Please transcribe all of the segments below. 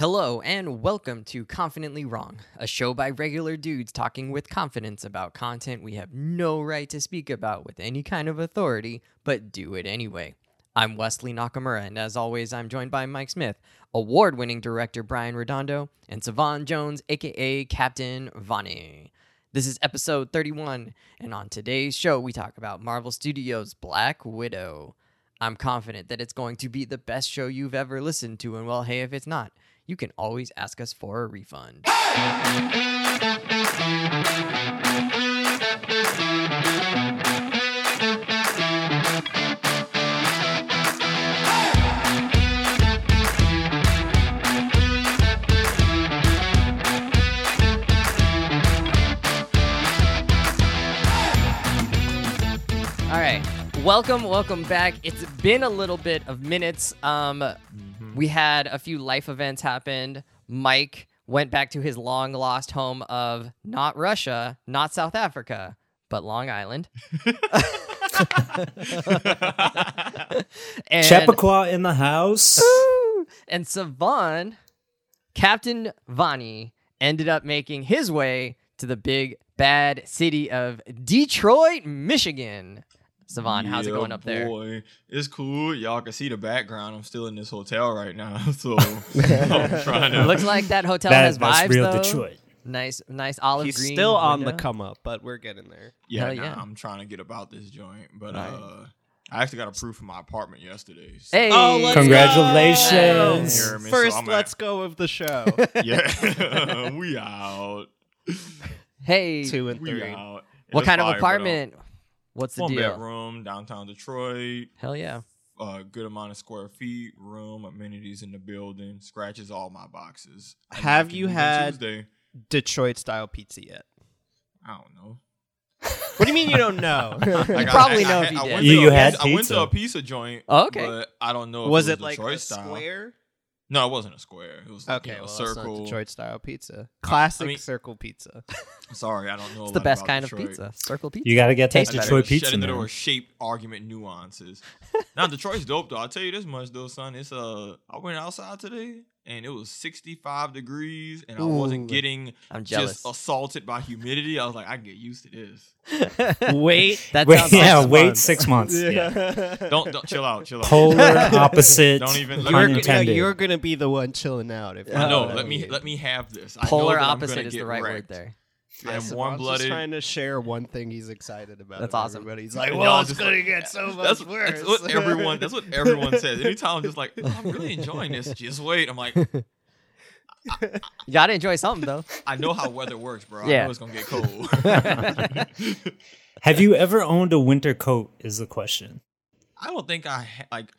Hello, and welcome to Confidently Wrong, a show by regular dudes talking with confidence about content we have no right to speak about with any kind of authority, but do it anyway. I'm Wesley Nakamura, and as always, I'm joined by Mike Smith, award winning director Brian Redondo, and Savon Jones, aka Captain Vani. This is episode 31, and on today's show, we talk about Marvel Studios' Black Widow. I'm confident that it's going to be the best show you've ever listened to, and well, hey, if it's not, you can always ask us for a refund. All right. Welcome, welcome back. It's been a little bit of minutes. Um, Mm-hmm. We had a few life events happened. Mike went back to his long lost home of not Russia, not South Africa, but Long Island. and, Chappaqua in the house. and Savon, Captain Vani, ended up making his way to the big bad city of Detroit, Michigan. Savon, how's it going up there? Boy, it's cool. Y'all can see the background. I'm still in this hotel right now, so I'm trying to. Looks like that hotel That- has vibes real though. Detroit. Nice, nice olive He's green. still on the come up, but we're getting there. yeah, nah, yeah. I'm trying to get about this joint, but Right. uh, I actually got approved for my apartment yesterday. So, Hey, Oh, let's Congratulations. You hear me? So First, I'm let's at- go of the show. Yeah, we out. Hey, Two and We three. out. what It's kind of fire, but, uh, apartment? What's the One deal? bedroom, downtown Detroit. Hell yeah. A good amount of square feet, room, amenities in the building. Scratches all my boxes. And Have you had- Tuesday. Detroit style pizza yet? I don't know. What do you mean you don't know? Like, I- probably I- know I- if you I did. You- you had pizza- I went to a pizza joint. Oh, okay. But I don't know. If was it, it like Detroit a style. square? No, it wasn't a square. It was like, Okay, you know, well, a circle. not Detroit style pizza. Classic mean- circle pizza. Sorry, I don't know. It's a the lot best about kind Detroit. of pizza. Circle pizza. You got to get that Tastes. Detroit pizza, into man. the shape argument nuances. now Detroit's dope though. I'll tell you this much though, son. It's uh I went outside today and it was 65 degrees and I wasn't Ooh. getting I'm jealous. just assaulted by humidity. I was like, I get used to this. Wait. that Wait, sounds yeah, awesome. wait six months. Yeah. Don't don't chill out, chill out. Polar opposite. Don't even- pun You're You're, gonna- gonna, you're gonna be the one chilling out. If I know. Let me what let me have this. Polar I'm opposite is the get right word there. I am Savon's warm just blooded. trying to share one thing he's excited about. That's awesome. But he's like, "Well, y'all it's just gonna like- get so much That's, worse." that's what everyone. That's what everyone says. Anytime I'm just like, "Oh, I'm really enjoying this. Just wait. I'm like, You gotta enjoy something though. I know how weather works, bro. I Yeah. know it's gonna get cold. Have you ever owned a winter coat? Is the question. I don't think I ha- like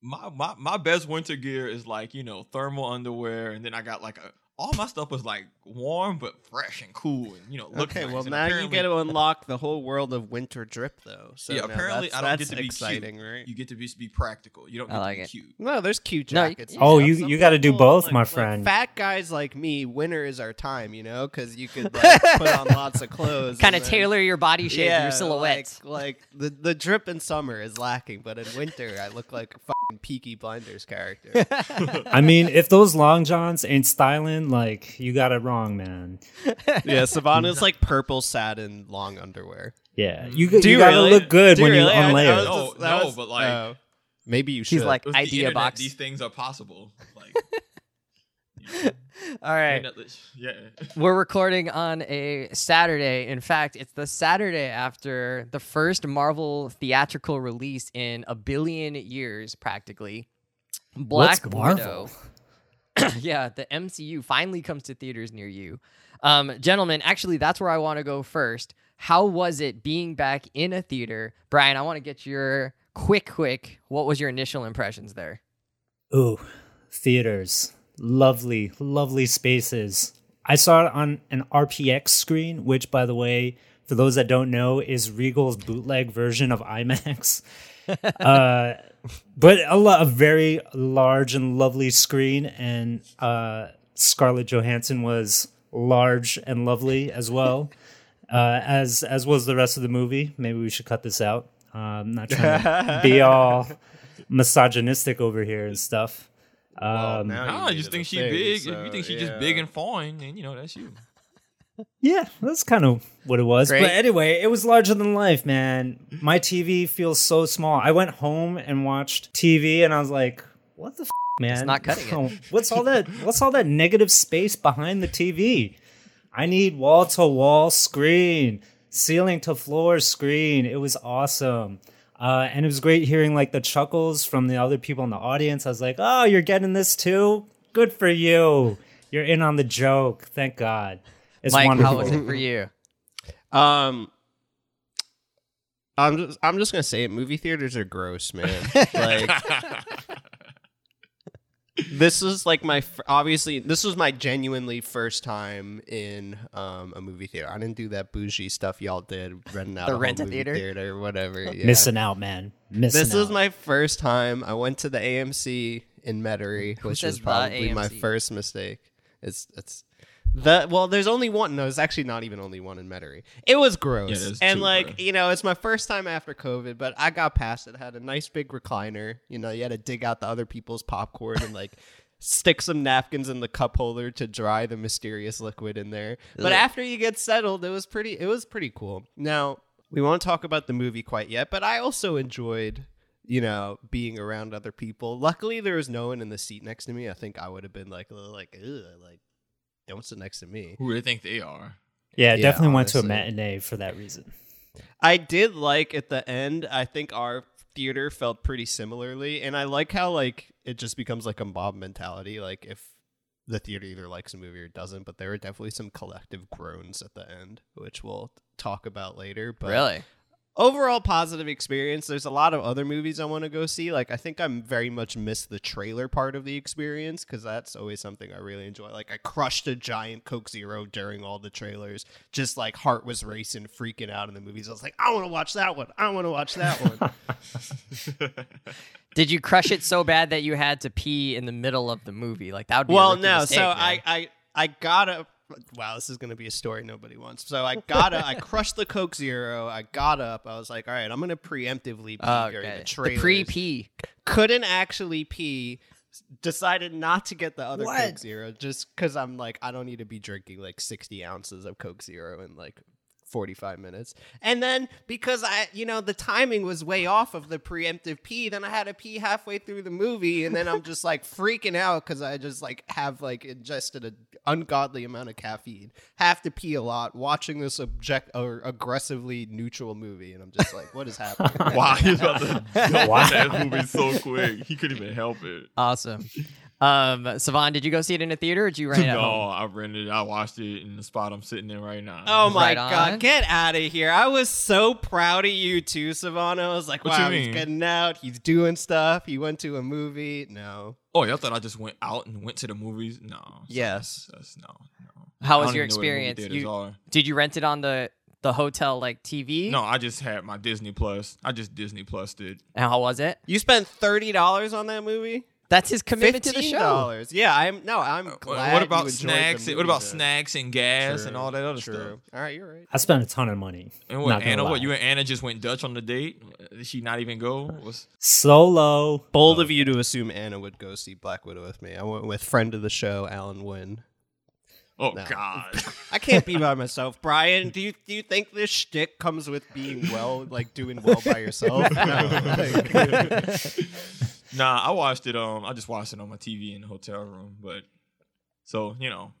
my, my my best winter gear is like you know thermal underwear, and then I got like a all my stuff was like warm but fresh and cool, and you know look okay, nice. well And now you get to unlock the whole world of winter drip, though. So Yeah, now apparently that's, I don't that's get to be exciting, cute. right? You get to be, be practical. You don't I like to be it. cute. No, there's cute No, you- jackets. you Oh, have you you got to do both, like- my like friend. fat guys like me, winter is our time, you know, because you could like put on lots of clothes. kind of tailor your body shape, yeah, your silhouette. Like, like the the drip in summer is lacking, but in winter I look like a fucking Peaky Blinders character. I mean, if those long johns ain't styling, like you got it wrong, man. yeah, Savannah's like purple satin long underwear. Yeah, mm. you Do you, you gotta really? look good Do when you really? I- I unlayer. was No, just- that no, was- but, like- oh. maybe you should. She's like With the idea internet, box. These things are possible. Like, All right. yeah. We're recording on a Saturday. In fact, it's the Saturday after the first Marvel theatrical release in a billion years, practically. Black What's Marvel? Widow. yeah, the MCU finally comes to theaters near you. Um, gentlemen, actually, that's where I want to go first. How was it being back in a theater? Brian, I want to get your quick, quick. What was your initial impressions there? Ooh, theaters. Lovely, lovely spaces. I saw it on an RPX screen, which, by the way, for those that don't know, is Regal's bootleg version of IMAX. uh, but a, lo- a very large and lovely screen, and uh, Scarlett Johansson was large and lovely as well, uh, as as was the rest of the movie. Maybe we should cut this out. Uh, I'm not trying to be all misogynistic over here and stuff. Well, Um, now you I made just think a she thing, big. so, if you think she yeah. just big and fine, then you know that's you. Yeah, that's kind of what it was. Great. But anyway, it was larger than life, man. My TV feels so small. I went home and watched TV, and I was like, "What the f- man? not cutting it. what's all that? What's all that negative space behind the TV? I need wall to wall screen, ceiling to floor screen. It was awesome." Uh, and it was great hearing like the chuckles from the other people in the audience. I was like, "Oh, you're getting this too? Good for you! You're in on the joke. Thank God." It's Mike, wonderful. how was it for you? Um, I'm just I'm just gonna say it. Movie theaters are gross, man. like this is like my obviously this was my genuinely first time in um a movie theater. I didn't do that bougie stuff y'all did, renting out The a rent a movie theater? or whatever. Yeah. Missing out, man. Missing This out. is my first time. I went to the AMC in Metairie, which says was the probably my first mistake. It's it's the well, there's only one. No, it's actually not even only one in Metairie. It was gross, Yeah, there's and like bro. you know, it's my first time after COVID, but I got past it. Had a nice big recliner. You know, you had to dig out the other people's popcorn and like. Stick some napkins in the cup holder to dry the mysterious liquid in there. But Ugh. after you get settled, it was pretty. It was pretty cool. Now we won't talk about the movie quite yet, but I also enjoyed you know, being around other people. Luckily, there was no one in the seat next to me. I think I would have been like, like, ugh, like, don't sit next to me. Who do they think they are? yeah, Yeah, definitely went to a matinee for that reason. I did like at the end. I think our theater felt pretty similarly, and I like how like it just becomes like a mob mentality. Like if the theater either likes a movie or doesn't, but there were definitely some collective groans at the end, which we'll talk about later. But really? Overall positive experience. There's a lot of other movies I want to go see. Like I think I'm very much missed the trailer part of the experience because that's always something I really enjoy. Like I crushed a giant Coke Zero during all the trailers. Just like heart was racing, freaking out in the movies. I was like, I want to watch that one. I want to watch that one. Did you crush it so bad that you had to pee in the middle of the movie? Like that would be a well, rookie no. mistake, so man. I, I I gotta. Wow, this is gonna be a story nobody wants. So I gotta. I crushed the Coke Zero. I got up. I was like, all right, I'm gonna preemptively pee Oh, during okay. the trailers. pre pee. couldn't actually pee decided not to get the other What? coke zero just because i'm like i don't need to be drinking like 60 ounces of coke zero and like 45 minutes and then because i you know the timing was way off of the preemptive pee then i had to pee halfway through the movie and then i'm just like freaking out because i just like have like ingested an ungodly amount of caffeine have to pee a lot watching this object or aggressively neutral movie and i'm just like what is happening Wow, he's about to jump Wow. that movie so quick. He couldn't even help it. Awesome. Um, Savon, did you go see it in a theater or did you rent it no, home? I rented it. I watched it in the spot I'm sitting in right now. Oh my Right on. god, get out of here. I was so proud of you too, Savannah. I was like, What wow, he's getting out. He's doing stuff. He went to a movie. No. Oh, y'all thought I just went out and went to the movies? No. Yes. That's, that's- no, no. How was your even know what movie experience? theaters You, are. did you rent it on the the hotel like TV? No, I just had my Disney Plus. I just Disney Plus did. And how was it? You spent thirty dollars on that movie? That's his commitment to the show. $15. Yeah, I'm no, I'm What- glad. what you about enjoyed the snacks? What about though. snacks and gas and True, all that other True. stuff? All right, you're right. I spent a ton of money. And what not gonna Anna? lie. What you and Anna just went Dutch on the date? Did she not even go? Was Solo. Bold of you to assume Anna would go see Black Widow with me. I went with friend of the show, Alan Wynn. oh No. god. I can't be by myself. Brian, do you do you think this shtick comes with being well, like doing well by yourself? No. Nah, I watched it. Um, I just watched it on my TV in the hotel room. But so you know,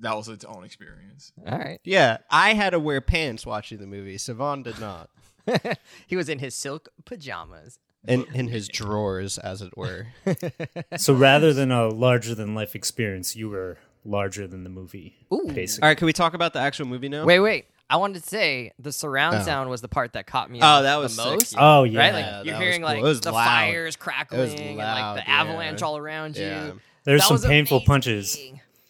that was its own experience. All right. yeah, I had to wear pants watching the movie. Savon did not. he was in his silk pajamas. In in his drawers, as it were. So rather than a larger than life experience, you were larger than the movie. Ooh. Basically. All right, can we talk about the actual movie now? Wait, wait. I wanted to say the surround Oh. sound was the part that caught me. Oh, off that the was sick, most. Oh yeah. Right, like Yeah, you're hearing cool. like the loud. fires crackling and like loud, the yeah. avalanche all around you. There's That some was painful punches.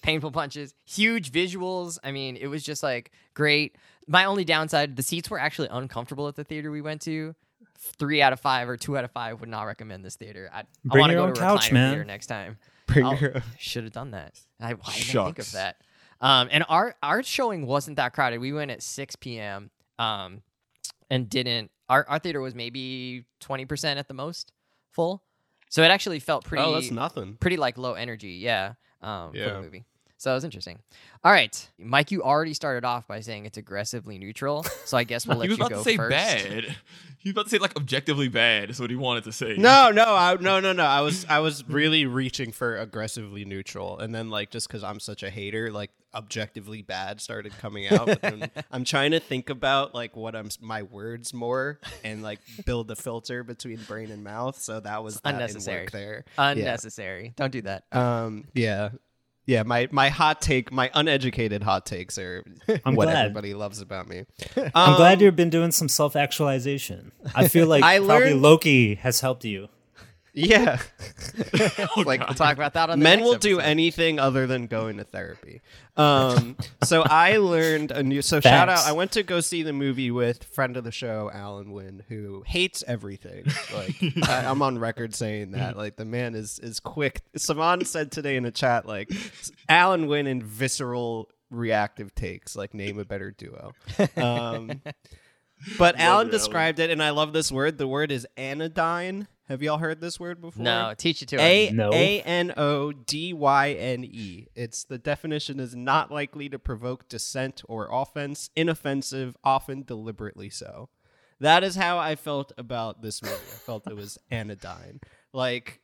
Painful punches. Huge visuals. I mean, it was just like great. My only downside, the seats were actually uncomfortable at the theater we went to. Three out of five or two out of five would not recommend this theater. I, I Bring want to your go own to a couch, man. theater next time. Bring Oh, your- should have done that. I, why didn't think of that? Um, and our our showing wasn't that crowded. We went at 6 p.m. Um, and didn't our our theater was maybe 20 percent at the most full. So it actually felt pretty oh, that's nothing. pretty like low energy, yeah, um, for Yeah. the movie. So it was interesting. All right, Mike, you already started off by saying it's aggressively neutral, so I guess we'll let he was you about go to say first. bad. He was about to say like objectively bad. Is what he wanted to say. No, no, I, no, no, no. I was, I was really reaching for aggressively neutral, and then like just because I'm such a hater, like objectively bad started coming out. But then I'm trying to think about like what I'm my words more and like build the filter between brain and mouth. So that was that Unnecessary. work there. Unnecessary. Don't do that. Um, yeah. Yeah, my, my hot take, my uneducated hot takes are I'm what glad. everybody loves about me. I'm glad Um, you've been doing some self actualization. I feel like I probably learned- Loki has helped you. Yeah. like We'll talk about that on the men next will do anything other than going to therapy. Um, so I learned a new. So shout out! I went to go see the movie with friend of the show, Alan Wynn, who hates everything. Like I, I'm on record saying that. Like the man is is quick. Savon said today in the chat, like Alan Wynn and visceral reactive takes. Like name a better duo. Um, but Alan Alan. described it, and I love this word. The word is anodyne. Have y'all heard this word before? No, teach it to us. A No. A N O D Y N E. It's the definition is not likely to provoke dissent or offense, inoffensive, often deliberately so. That is how I felt about this movie. I felt it was anodyne. Like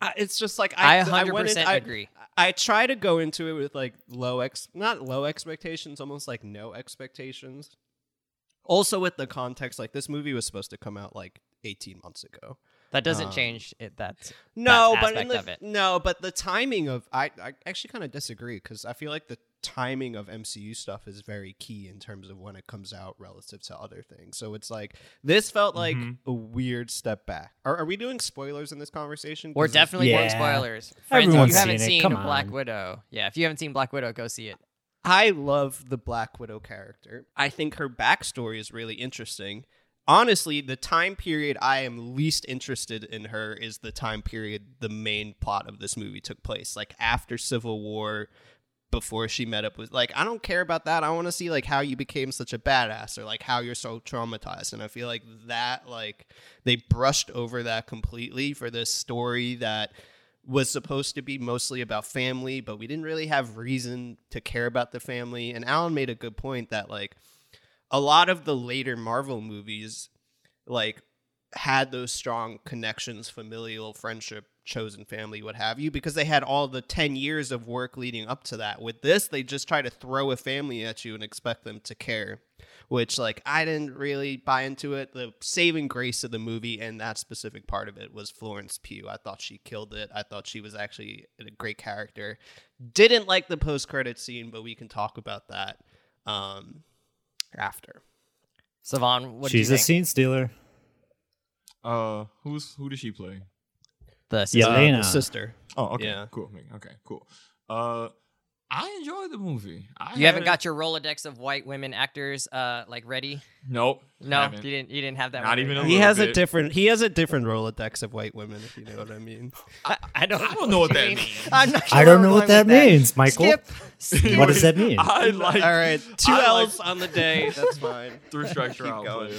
I, it's just like I, I 100% went in- I- agree. I try to go into it with like low ex not low expectations, almost like no expectations. Also with the context, like this movie was supposed to come out like 18 months ago. That doesn't Um, change it. That No, that but in the, of it. no, but the timing of I, I actually kind of disagree because I feel like the timing of MCU stuff is very key in terms of when it comes out relative to other things. So it's like this felt like Mhm. a weird step back. Are, are we doing spoilers in this conversation? We're this- definitely doing Yeah. spoilers. Friends, if Everyone's you haven't seen it. seen Come Black. Widow, yeah, if you haven't seen Black Widow, go see it. I love the Black Widow character. I think her backstory is really interesting. Honestly, the time period I am least interested in her is the time period the main plot of this movie took place, like after Civil War, before she met up with. Like, I don't care about that. I want to see like how you became such a badass, or like how you're so traumatized. And I feel like that, like, they brushed over that completely for this story that was supposed to be mostly about family, but we didn't really have reason to care about the family. And Alan made a good point that like a lot of the later Marvel movies like had those strong connections, familial friendship, chosen family, what have you, because they had all the 10 years of work leading up to that. With this, they just try to throw a family at you and expect them to care, which like I didn't really buy into it. The saving grace of the movie and that specific part of it was Florence Pugh. I thought she killed it. I thought she was actually a great character. Didn't like the post credit scene, but we can talk about that um after. Savon, what She's do you a think? scene stealer. Uh, who's who does she play? The Yeah. sister. Yelena. the sister. Oh, okay, Yeah. cool. Okay, cool. Uh, I enjoyed the movie. I You haven't had got your Rolodex of white women actors uh like ready? nope. No, haven't. you didn't. You didn't have that. Not one even a He little has a different he has a different Rolodex of white women, if you know what I mean. I, I don't. I don't know what that you means. I'm not I don't know what that with means, Michael. Skip. Skip. What does that mean? I like. All right, two I like- L's on the day. That's fine. Three strikes you're Keep out. going.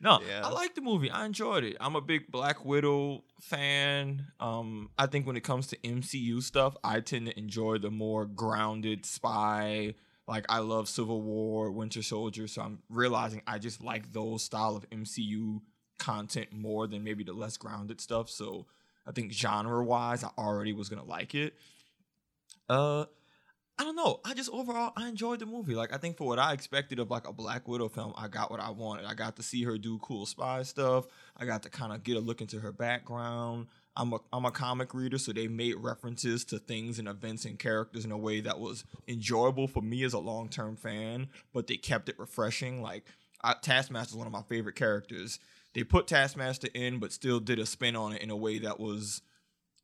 No, Yeah. I like the movie. I enjoyed it. I'm a big Black Widow fan. Um, I think when it comes to MCU stuff, I tend to enjoy the more grounded spy. Like I love Civil War, Winter Soldier, so I'm realizing I just like those style of MCU content more than maybe the less grounded stuff. So I think genre wise, I already was gonna like it. Uh, I don't know. I just overall I enjoyed the movie. Like I think for what I expected of like a Black Widow film, I got what I wanted. I got to see her do cool spy stuff. I got to kind of get a look into her background. I'm a I'm a comic reader, so they made references to things and events and characters in a way that was enjoyable for me as a long term fan, but they kept it refreshing. Like I, Taskmaster is one of my favorite characters. They put Taskmaster in, but still did a spin on it in a way that was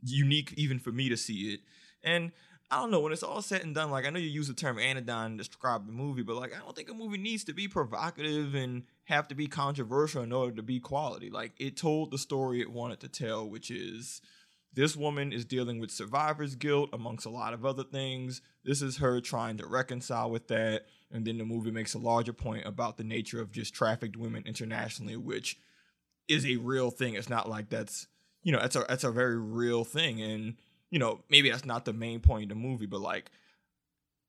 unique even for me to see it. And I don't know when it's all said and done. Like I know you use the term anodyne to describe the movie, but like I don't think a movie needs to be provocative and have to be controversial in order to be quality. Like it told the story it wanted to tell, which is this woman is dealing with survivor's guilt amongst a lot of other things. This is her trying to reconcile with that. And then the movie makes a larger point about the nature of just trafficked women internationally, which is a real thing. It's not like that's you know, that's a that's a very real thing, and you know, maybe that's not the main point of the movie, but like.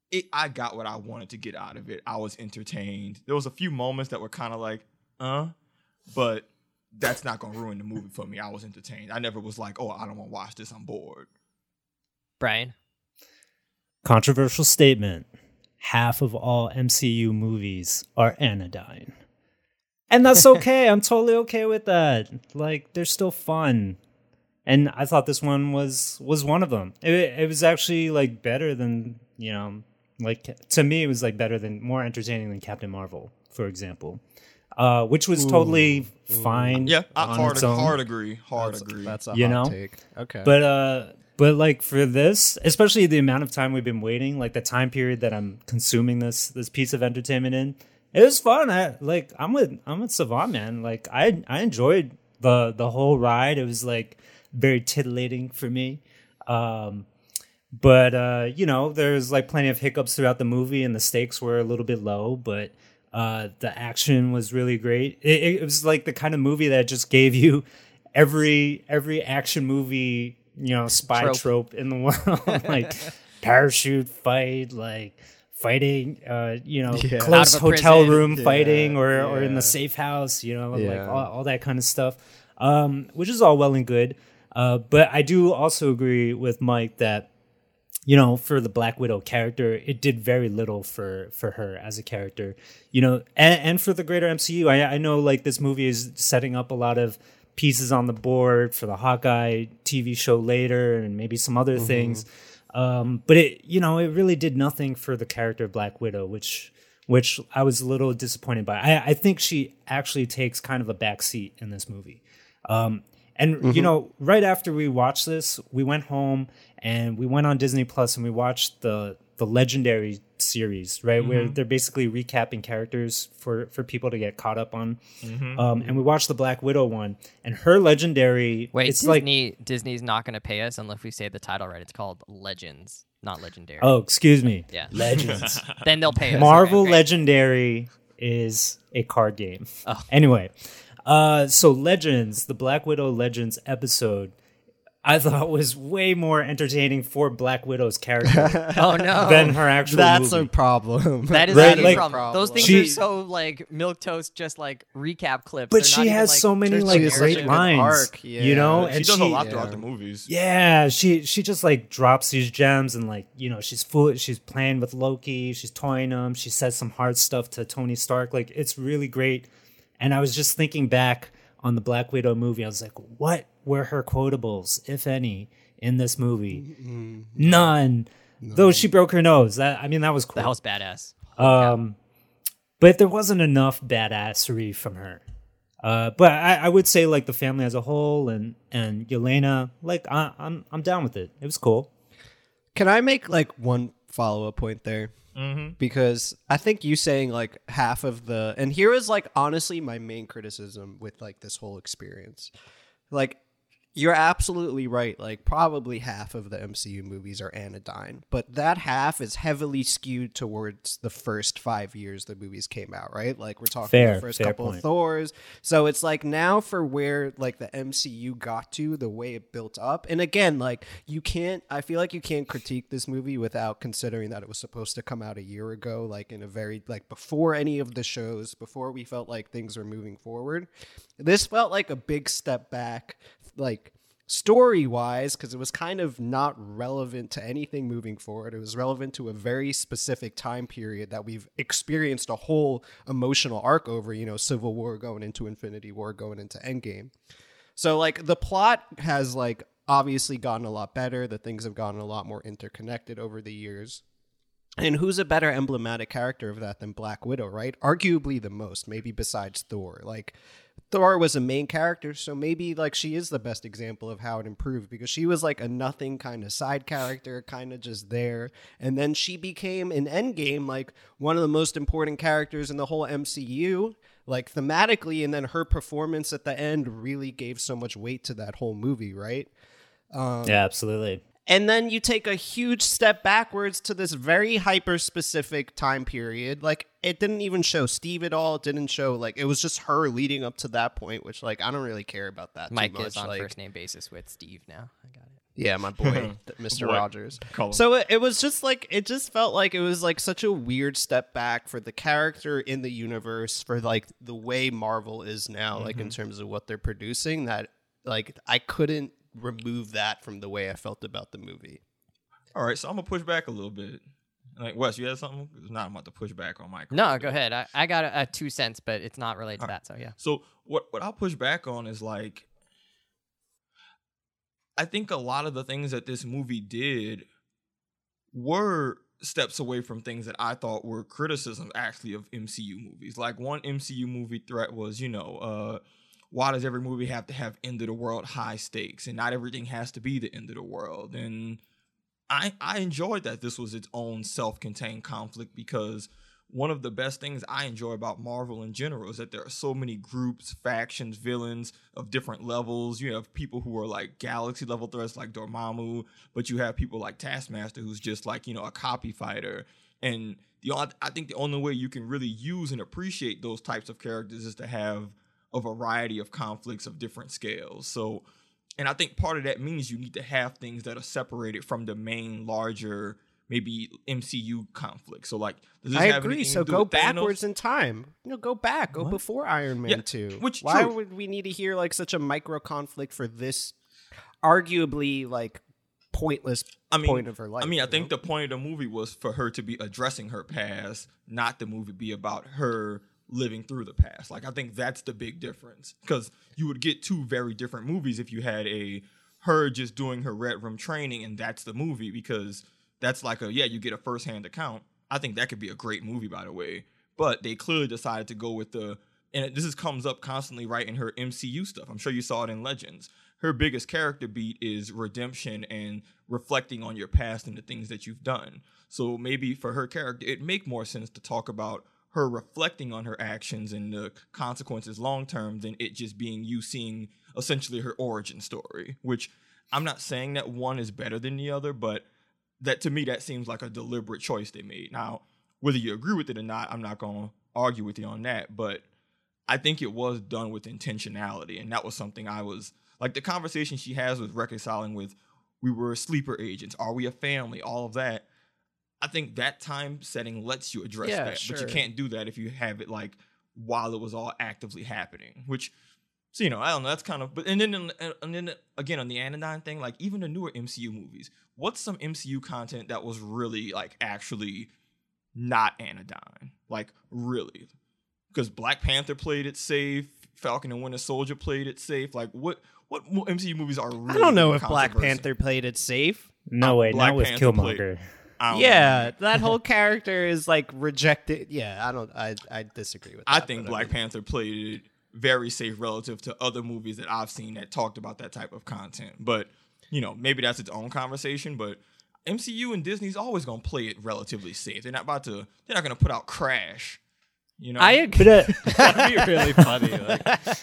It, I got what I wanted to get out of it. I was entertained. There was a few moments that were kind of like, uh, but that's not gonna ruin the movie for me. I was entertained. I never was like, oh, I don't want to watch this. I'm bored. Brian. Controversial statement. Half of all MCU movies are anodyne. And that's okay. I'm totally okay with that. Like they're still fun. And I thought this one was was one of them. It, it was actually like better than, you know, like to me it was like better than more entertaining than Captain Marvel, for example. Uh, which was totally fine. Yeah, I on hard its own. hard agree. Hard That's, agree. that's a You hot know? take. Okay. But uh but like for this, especially the amount of time we've been waiting, like the time period that I'm consuming this this piece of entertainment in, it was fun. I like I'm with I'm with Savon man. Like I I enjoyed the the whole ride. It was like very titillating for me. Um but uh you know, there's like plenty of hiccups throughout the movie and the stakes were a little bit low, but uh the action was really great. It, it was like the kind of movie that just gave you every every action movie you know spy Trope. trope, in the world like parachute fight like fighting uh you know Yeah. close Out of a hotel prison. room Yeah, fighting or or in the safe house you know like all, all that kind of stuff um which is all well and good uh but i do also agree with mike that you know, for the Black Widow character, it did very little for for her as a character, you know, and, and for the greater MCU. I, I know like this movie is setting up a lot of pieces on the board for the Hawkeye TV show later, and maybe some other things. Um, but it, you know, it really did nothing for the character of Black Widow, which which I was a little disappointed by. I, I think she actually takes kind of a back seat in this movie. Um, and you mm-hmm. know, right after we watched this, we went home and we went on Disney Plus and we watched the the legendary series, right, where mm-hmm. they're basically recapping characters for for people to get caught up on. Mm-hmm. Um, and we watched the Black Widow one, and her legendary. Wait, it's like Disney Disney's not going to pay us unless we say the title right. It's called Legends, not Legendary. oh, excuse me, Yeah. Legends. Then they'll pay us. Marvel Okay, great. Legendary is a card game. Oh. Anyway, uh, so Legends, the Black Widow Legends episode, I thought was way more entertaining for Black Widow's character Oh no. than her actual That's a problem. that is Right, a like- problem. Those things She- are so like milk toast, just like recap clips. but They're not she even, has like, so many like no has such a great lines, arc, you know, yeah. she and does she, a lot yeah. throughout the movies. Yeah, she she just like drops these gems and like you know she's full. She's playing with Loki. She's toying him. She says some hard stuff to Tony Stark. Like it's really great. And I was just thinking back on the Black Widow movie. I was like, what were her quotables, if any, in this movie? None. Though she broke her nose. That I mean that was cool. That was badass. Um, but there wasn't enough badassery from her. Uh, but I, I would say like the family as a whole and and Yelena, like I, I'm I'm down with it. It was cool. Can I make like one follow up point there? Mm-hmm. Because I think you saying like half of the, and here is like honestly my main criticism with like this whole experience. Like, you're absolutely right. Like, probably half of the MCU movies are anodyne, but that half is heavily skewed towards the first five years the movies came out, right? Like, we're talking Fair, the first couple point. of Thors. So it's like now for where like the MCU got to, the way it built up. And again, like you can't I feel like you can't critique this movie without considering that it was supposed to come out a year ago, like in a very like before any of the shows, before we felt like things were moving forward. This felt like a big step back, like story wise because it was kind of not relevant to anything moving forward it was relevant to a very specific time period that we've experienced a whole emotional arc over you know civil war going into infinity war going into endgame so like the plot has like obviously gotten a lot better the things have gotten a lot more interconnected over the years and who's a better emblematic character of that than Black Widow, right? Arguably the most, maybe besides Thor. Like Thor was a main character, so maybe like she is the best example of how it improved because she was like a nothing kind of side character, kind of just there. And then she became in Endgame like one of the most important characters in the whole MCU, like thematically, and then her performance at the end really gave so much weight to that whole movie, right? Um, yeah, absolutely. And then you take a huge step backwards to this very hyper specific time period. Like it didn't even show Steve at all. It didn't show like it was just her leading up to that point, which like I don't really care about that. Mike too much. is on like, first name basis with Steve now. I got it. Yeah, my boy, Mr. Boy. Rogers. Call. So it, it was just like it just felt like it was like such a weird step back for the character in the universe for like the way Marvel is now, like Mm-hmm. in terms of what they're producing. That like I couldn't remove that from the way I felt about the movie. All right, so I'm gonna push back a little bit. Like Wes, you had something? Now I'm about to push back on Mike. No, go ahead. I, I got a, a two cents, but it's not related to that. So yeah. So what what I'll push back on is like I think a lot of the things that this movie did were steps away from things that I thought were criticism actually of MCU movies. Like one MCU movie threat was, you know, uh why does every movie have to have end of the world high stakes and not everything has to be the end of the world? And I I enjoyed that this was its own self-contained conflict because one of the best things I enjoy about Marvel in general is that there are so many groups, factions, villains of different levels. You have people who are like galaxy level threats like Dormammu, but you have people like Taskmaster who's just like, you know, a copy fighter. And the I think the only way you can really use and appreciate those types of characters is to have a variety of conflicts of different scales. So and I think part of that means you need to have things that are separated from the main larger maybe MCU conflict. So like does this I agree. So go with Thanos? backwards in time. You know, go back. Go before Iron Man Yeah, two. which- Why true. would we need to hear like such a micro conflict for this arguably like pointless I mean, point of her life? I mean, I think know? the point of the movie was for her to be addressing her past, not the movie be about her living through the past. Like I think that's the big difference because you would get two very different movies if you had a her just doing her red room training and that's the movie because that's like a yeah you get a first hand account. I think that could be a great movie by the way, but they clearly decided to go with the and this is comes up constantly right in her MCU stuff. I'm sure you saw it in Legends. Her biggest character beat is redemption and reflecting on your past and the things that you've done. So maybe for her character, it make more sense to talk about her reflecting on her actions and the consequences long term than it just being you seeing essentially her origin story. Which I'm not saying that one is better than the other, but that to me that seems like a deliberate choice they made. Now, whether you agree with it or not, I'm not going to argue with you on that, but I think it was done with intentionality, and that was something I was like the conversation she has with reconciling with we were sleeper agents, are we a family, all of that. I think that time setting lets you address Yeah, that, but you can't do that if you have it like while it was all actively happening, which so you know, I don't know. That's kind of, but and then and then again on the Anodyne thing, like even the newer MCU movies, what's some MCU content that was really like actually not Anodyne, like really? Because Black Panther played it safe, Falcon and Winter Soldier played it safe. Like what what MCU movies are really? I don't know if Black? Panther played it safe. No Uh, way, Black not with Panther Killmonger. I don't Yeah, know. that whole character is like rejected. Yeah, I don't. I I disagree with. That, I think but Black mean- Panther played it very safe relative to other movies that I've seen that talked about that type of content. But you know, maybe that's its own conversation. But MCU and Disney's always gonna play it relatively safe. They're not about to. They're not gonna put out Crash. You know, I agree. But That'd be really funny. like-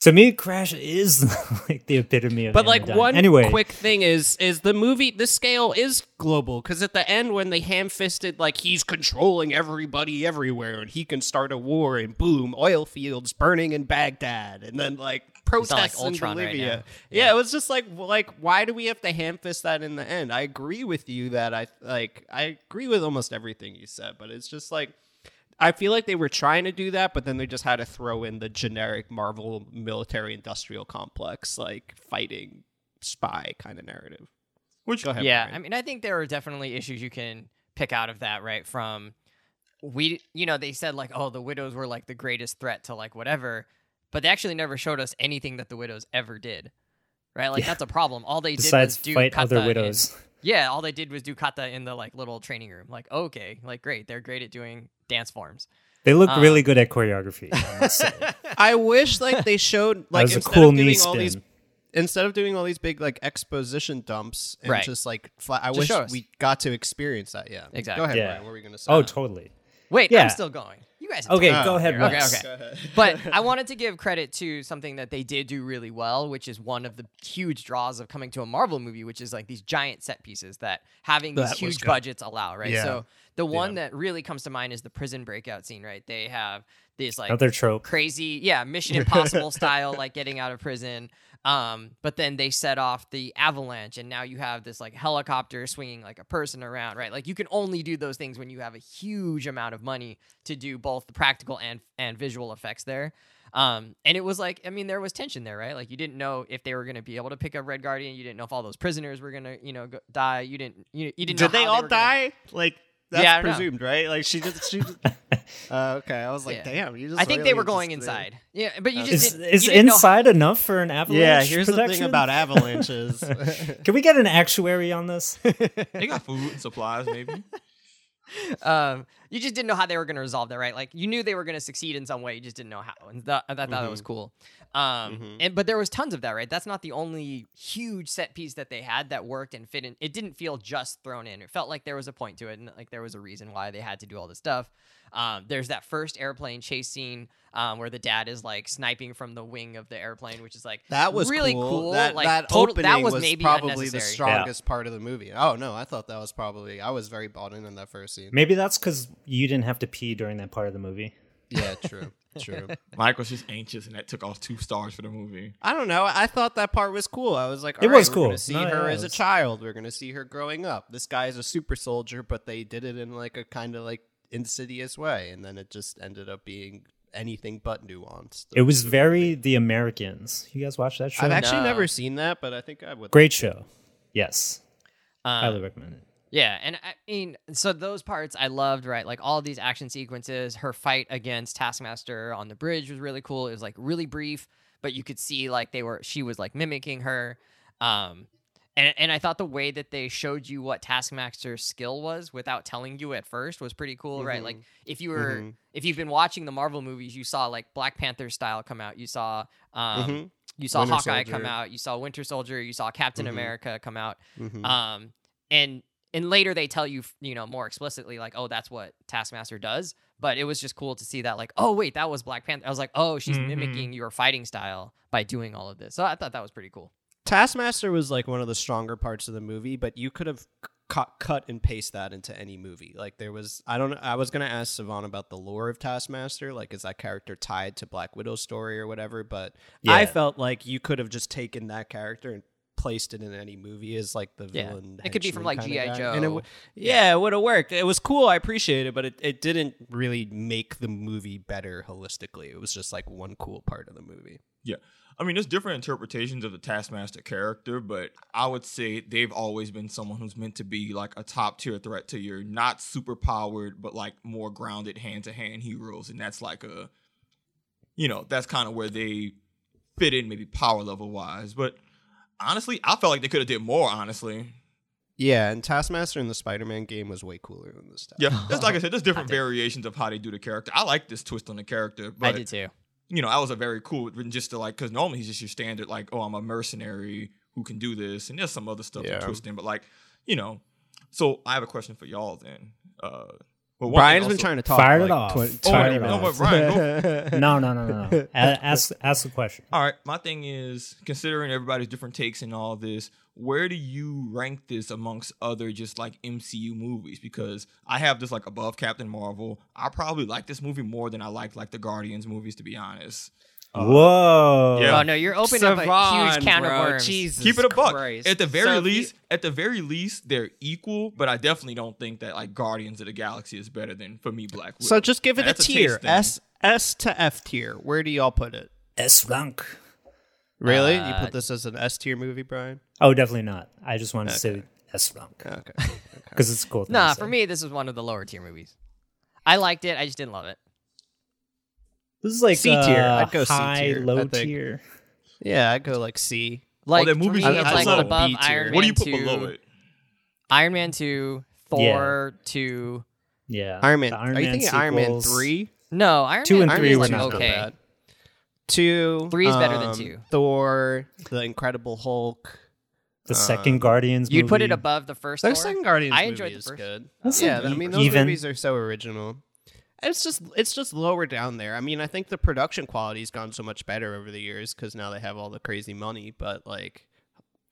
to me, Crash is like the epitome of. But like Anodyne. one anyway, quick thing is is the movie the scale is global because at the end when they ham fisted like he's controlling everybody everywhere and he can start a war and boom oil fields burning in Baghdad and then like sound like in Ultron right Bolivia. now. yeah. it was just like like why do we have to ham fist that in the end? I agree with you that I like I agree with almost everything you said, but it's just like I feel like they were trying to do that, but then they just had to throw in the generic Marvel military industrial complex, like fighting spy kind of narrative. which Go ahead. yeah, Brian. I mean, I think there are definitely issues you can pick out of that, right? From we, you know, they said like, oh, the widows were like the greatest threat to like whatever, but they actually never showed us anything that the widows ever did, right? Like Yeah. that's a problem. All they besides did was do fight kata other in- widows. Yeah, all they did was do kata in the like little training room. Like, okay, like great, they're great at doing dance forms. They look Uh, really good at choreography. I. I wish like they showed like was a instead cool of doing knee all these instead of doing all these big like exposition dumps and Right. just like fly, I Just wish we got to experience that. Yeah, Exactly. Go ahead, Yeah. Brian. What were we gonna say? oh, totally. Wait, Yeah. I'm still going. You guys. have Okay, talked go ahead, here. Okay, Wes. okay. But I wanted to give credit to something that they did do really well, which is one of the huge draws of coming to a Marvel movie, which is like these giant set pieces that having these That huge budgets allow, right? Yeah. So the one that really comes to mind is the prison breakout scene, right? They have this like Another trope. crazy, yeah, Mission Impossible style, like getting out of prison. Um, but then they set off the avalanche, and now you have this like helicopter swinging like a person around, right? Like you can only do those things when you have a huge amount of money to do both the practical and and visual effects there. Um, and it was like, I mean, there was tension there, right? Like you didn't know if they were going to be able to pick up Red Guardian. You didn't know if all those prisoners were going to, you know, go, die. You didn't, you, you didn't. know Did they all gonna- die? Like that's Yeah, I don't know. presumed, right? Like she just she. Just, uh, okay, I was like, Yeah. damn. You just. I think they were going just, uh, inside. Yeah, but you just Is, is you didn't know- inside enough for an avalanche? Yeah, here's the thing about avalanches. Can we get an actuary on this? They got food and supplies, maybe. um, you just didn't know how they were going to resolve that, right? Like you knew they were going to succeed in some way, you just didn't know how, and th- I thought that was cool. Um, Mhm. and but there was tons of that, right? That's not the only huge set piece that they had that worked and fit in. It didn't feel just thrown in. It felt like there was a point to it, and like there was a reason why they had to do all this stuff. Um, there's that first airplane chase scene um, where the dad is like sniping from the wing of the airplane, which is like That was really cool. cool. That, like that total, opening that was, was maybe probably the unnecessary. strongest part of the movie. Oh no, I thought that was probably. I was very bought in in that first scene. Maybe that's because you didn't have to pee during that part of the movie. Yeah, true, true. Mike was just anxious, and that took off two stars for the movie. I don't know. I thought that part was cool. I was like, It "All right, was We're cool. gonna see No, her yeah, as it a child. We're gonna see her growing up. This guy is a super soldier, but they did it in like a kind of like insidious way, and then it just ended up being anything but nuanced. It was very The Americans. You guys watch that show? I've actually No. never seen that, but I think I would. Great show. Yes, Um, highly recommend it. Yeah, and I mean, so those parts I loved, right? Like all these action sequences, her fight against Taskmaster on the bridge was really cool. It was like really brief, but you could see like they were she was like mimicking her. Um and, and I thought the way that they showed you what Taskmaster's skill was without telling you at first was pretty cool, right? Like if you were Mhm. if you've been watching the Marvel movies, you saw like Black Panther style come out. You saw um Mhm. you saw Winter Hawkeye come out, you saw Winter Soldier, you saw Captain Mhm. America come out. Mhm. Um, and and later they tell you, you know, more explicitly, like, oh, that's what Taskmaster does. But it was just cool to see that, like, oh, wait, that was Black Panther. I was like, oh, she's Mhm. mimicking your fighting style by doing all of this. So I thought that was pretty cool. Taskmaster was like one of the stronger parts of the movie, but you could have cut, cut and paste that into any movie. Like there was, I don't know. I was gonna ask Savon about the lore of Taskmaster. Like, is that character tied to Black Widow's story or whatever? But I felt like you could have just taken that character and placed it in any movie as like the Yeah. villain. It could be from, like, G.I. Joe. and it, w- yeah, it would have worked. It was cool. I appreciate it, but it, it didn't really make the movie better holistically. It was just like one cool part of the movie. Yeah. I mean, there's different interpretations of the Taskmaster character, but I would say they've always been someone who's meant to be like a top tier threat to your not super powered, but like more grounded hand to hand heroes. And that's like a, you know, that's kind of where they fit in, maybe power level wise. But honestly, I felt like they could have did more, honestly. Yeah, and Taskmaster in the Spider-Man game was way cooler than this stuff. Yeah. There's, like I said, there's different variations of how they do the character. I like this twist on the character, but I did too. you know, that was a very cool just to like because normally he's just your standard like, oh, I'm a mercenary who can do this, and there's some other stuff Yeah. to twist in, but like, you know, so I have a question for y'all then. Uh, well, one Brian's thing been trying to talk. Fire for it like off. twen- Oh, 20 Fire it no, minutes. but Brian, No, no, no, no, no. A- ask, ask the question. All right, my thing is considering everybody's different takes and all this, where do you rank this amongst other just like MCU movies? Because I have this like above Captain Marvel. I probably like this movie more than I liked like the Guardians movies, to be honest. Uh, Whoa. yeah. Oh no, you're opening up a huge can of worms. Jesus keep it a buck. Christ. At the very So if you- least, at the very least, they're equal. But I definitely don't think that like Guardians of the Galaxy is better than for me Black Widow. So just give it a a tier. taste. S S to F tier. Where do y'all put it? S rank. Really? you Uh, put this as an S tier movie, Brian? Oh, definitely not. I just wanted to say S rank Okay. because it's a cool. Thing Nah, for me, this is one of the lower tier movies. I liked it. I just didn't love it. This is like C tier. uh, I'd go C high, tier, I low think. tier. yeah, I'd go like C. Like that for movie's- me, it's like low. above B tier. Iron what do you put 2, below it? Iron Man two, Thor two. Yeah. Iron Man. The are you thinking Iron Man three? No, Iron Two Man and three were was not okay. bad. Two. Three is better than um, two. Thor, the Incredible Hulk. The Uh, second Guardians. You'd put it above the first. The second Guardians I movie enjoyed the is first. good. That's yeah, like I mean those even. movies are so original. It's just it's just lower down there. I mean, I think the production quality's gone so much better over the years because now they have all the crazy money. But like,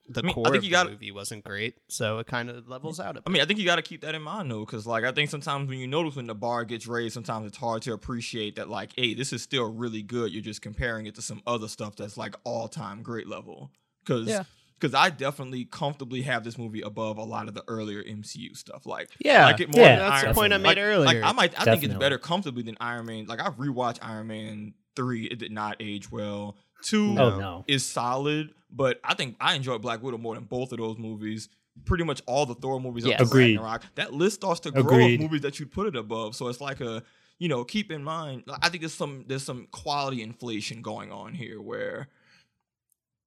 the I mean, I think of you the gotta- movie wasn't great, so it kind of levels out a bit. I mean, I think you got to keep that in mind though, because like I think sometimes when you notice when the bar gets raised, sometimes it's hard to appreciate that like, hey, this is still really good. You're just comparing it to some other stuff that's like all time great level. Because Yeah. Because I definitely comfortably have this movie above a lot of the earlier MCU stuff. Like, yeah, I like it more. Yeah, that's the Iron point I made like, earlier. Like I might, I think it's better comfortably than Iron Man. Like I've rewatched Iron Man three. It did not age well. Two, Oh no. is solid, but I think I enjoyed Black Widow more than both of those movies. Pretty much all the Thor movies Yes. Agreed. Ragnarok. That list starts to grow Agreed. of movies that you'd put it above. So it's like a, you know, keep in mind. I think there's some there's some quality inflation going on here where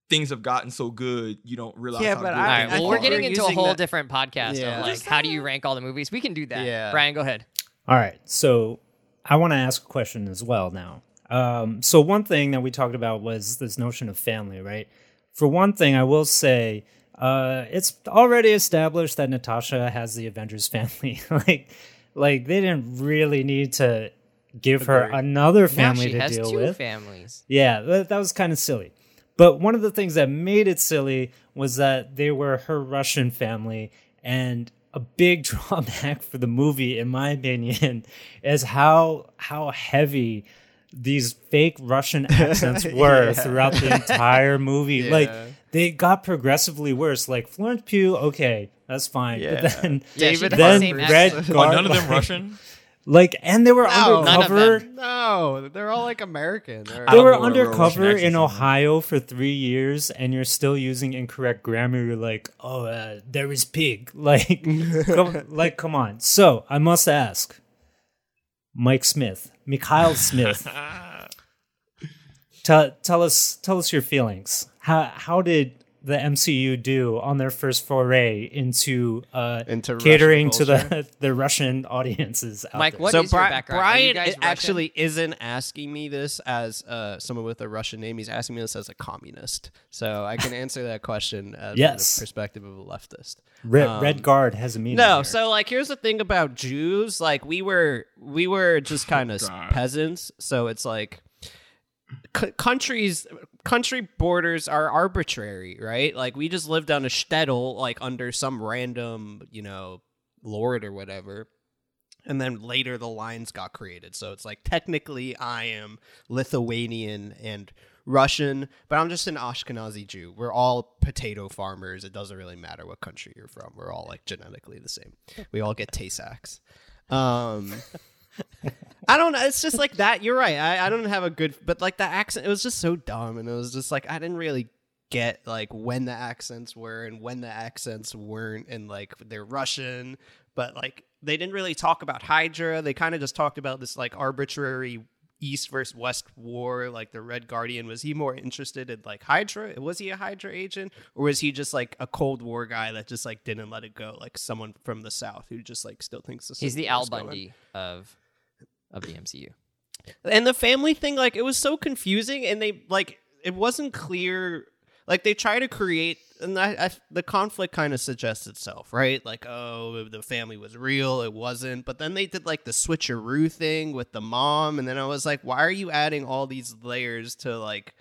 things have gotten so good you don't realize. Yeah, how but good I- right. I Well, are. we're getting into a whole that- different podcast Yeah. of like how do you rank all the movies? We can do that. Yeah. Brian, go ahead. All right. So I want to ask a question as well now. Um, so one thing that we talked about was this notion of family, right? For one thing, I will say uh, it's already established that Natasha has the Avengers family. like, like they didn't really need to give her Agreed. another Now family she to has deal two with. families. Yeah, that, that was kind of silly. But one of the things that made it silly was that they were her Russian family. And a big drawback for the movie, in my opinion, is how how heavy these fake Russian accents were Yeah. throughout the entire movie. Like they got progressively worse. Like Florence Pugh, okay, that's fine. Yeah. But then Yeah, she David has then Red accent. Are Guard, none of them like- Russian? Like, and they were No, undercover. no, they're all like American. They're- They were know where real undercover in. Ohio for three years, and you're still using incorrect grammar. You're like, oh, uh, there is pig. Like, come, like, come on. So I must ask, Mike Smith, Mikhail Smith, tell tell us tell us your feelings. How how did the MCU do on their first foray into uh, Into catering to the the Russian audiences? Out Mike, there? what so is your background? Are you Brian guys actually isn't asking me this as uh, someone with a Russian name. He's asking me this as a communist. So I can answer that question as Yes. the perspective of a leftist. Red, um, Red Guard has a meaning. No, here. so like here's the thing about Jews, like we were we were just kind of God. peasants, so it's like c- countries country borders are arbitrary, right? Like we just lived on a shtetl like under some random, you know, lord or whatever. And then later the lines got created. So it's like technically I am Lithuanian and Russian, but I'm just an Ashkenazi Jew. We're all potato farmers. It doesn't really matter what country you're from. We're all like genetically the same. We all get Tay Sachs. Um I don't know. It's just like that. You're right. I, I don't have a good, but like the accent, it was just so dumb, and it was just like I didn't really get like when the accents were and when the accents weren't, and like they're Russian, but like they didn't really talk about Hydra. They kind of just talked about this like arbitrary East versus West war. Like the Red Guardian, was he more interested in like Hydra? Was he a Hydra agent, or was he just like a Cold War guy that just like didn't let it go? Like someone from the South who just like still thinks the He's the Al going. Bundy of of the MCU. and the family thing like it was so confusing and they like it wasn't clear like they try to create and I, I, the conflict kind of suggests itself right? Like oh the family was real it wasn't. But then they did like the switcheroo thing with the mom and then i was like why are you adding all these layers to like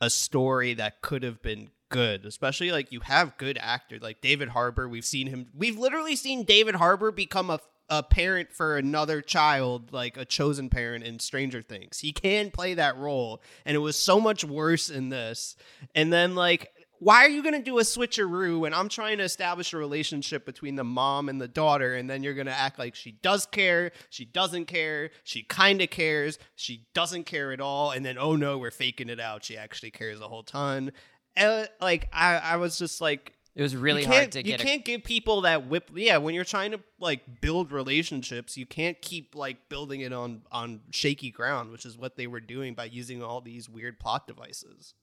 a story that could have been good? Especially like you have good actors like david harbour we've seen him we've literally seen david harbour become a a parent for another child, like a chosen parent in Stranger Things. He can play that role, and it was so much worse in this. And then, like, why are you gonna do a switcheroo when I'm trying to establish a relationship between the mom and the daughter, and then you're gonna act like she does care, she doesn't care, she kind of cares, she doesn't care at all, and then oh no, we're faking it out. She actually cares a whole ton. And, like, I, I was just like, It was really you hard can't, to you get. a- can't give people that whip yeah when you're trying to like build relationships you can't keep like building it on on shaky ground which is what they were doing by using all these weird plot devices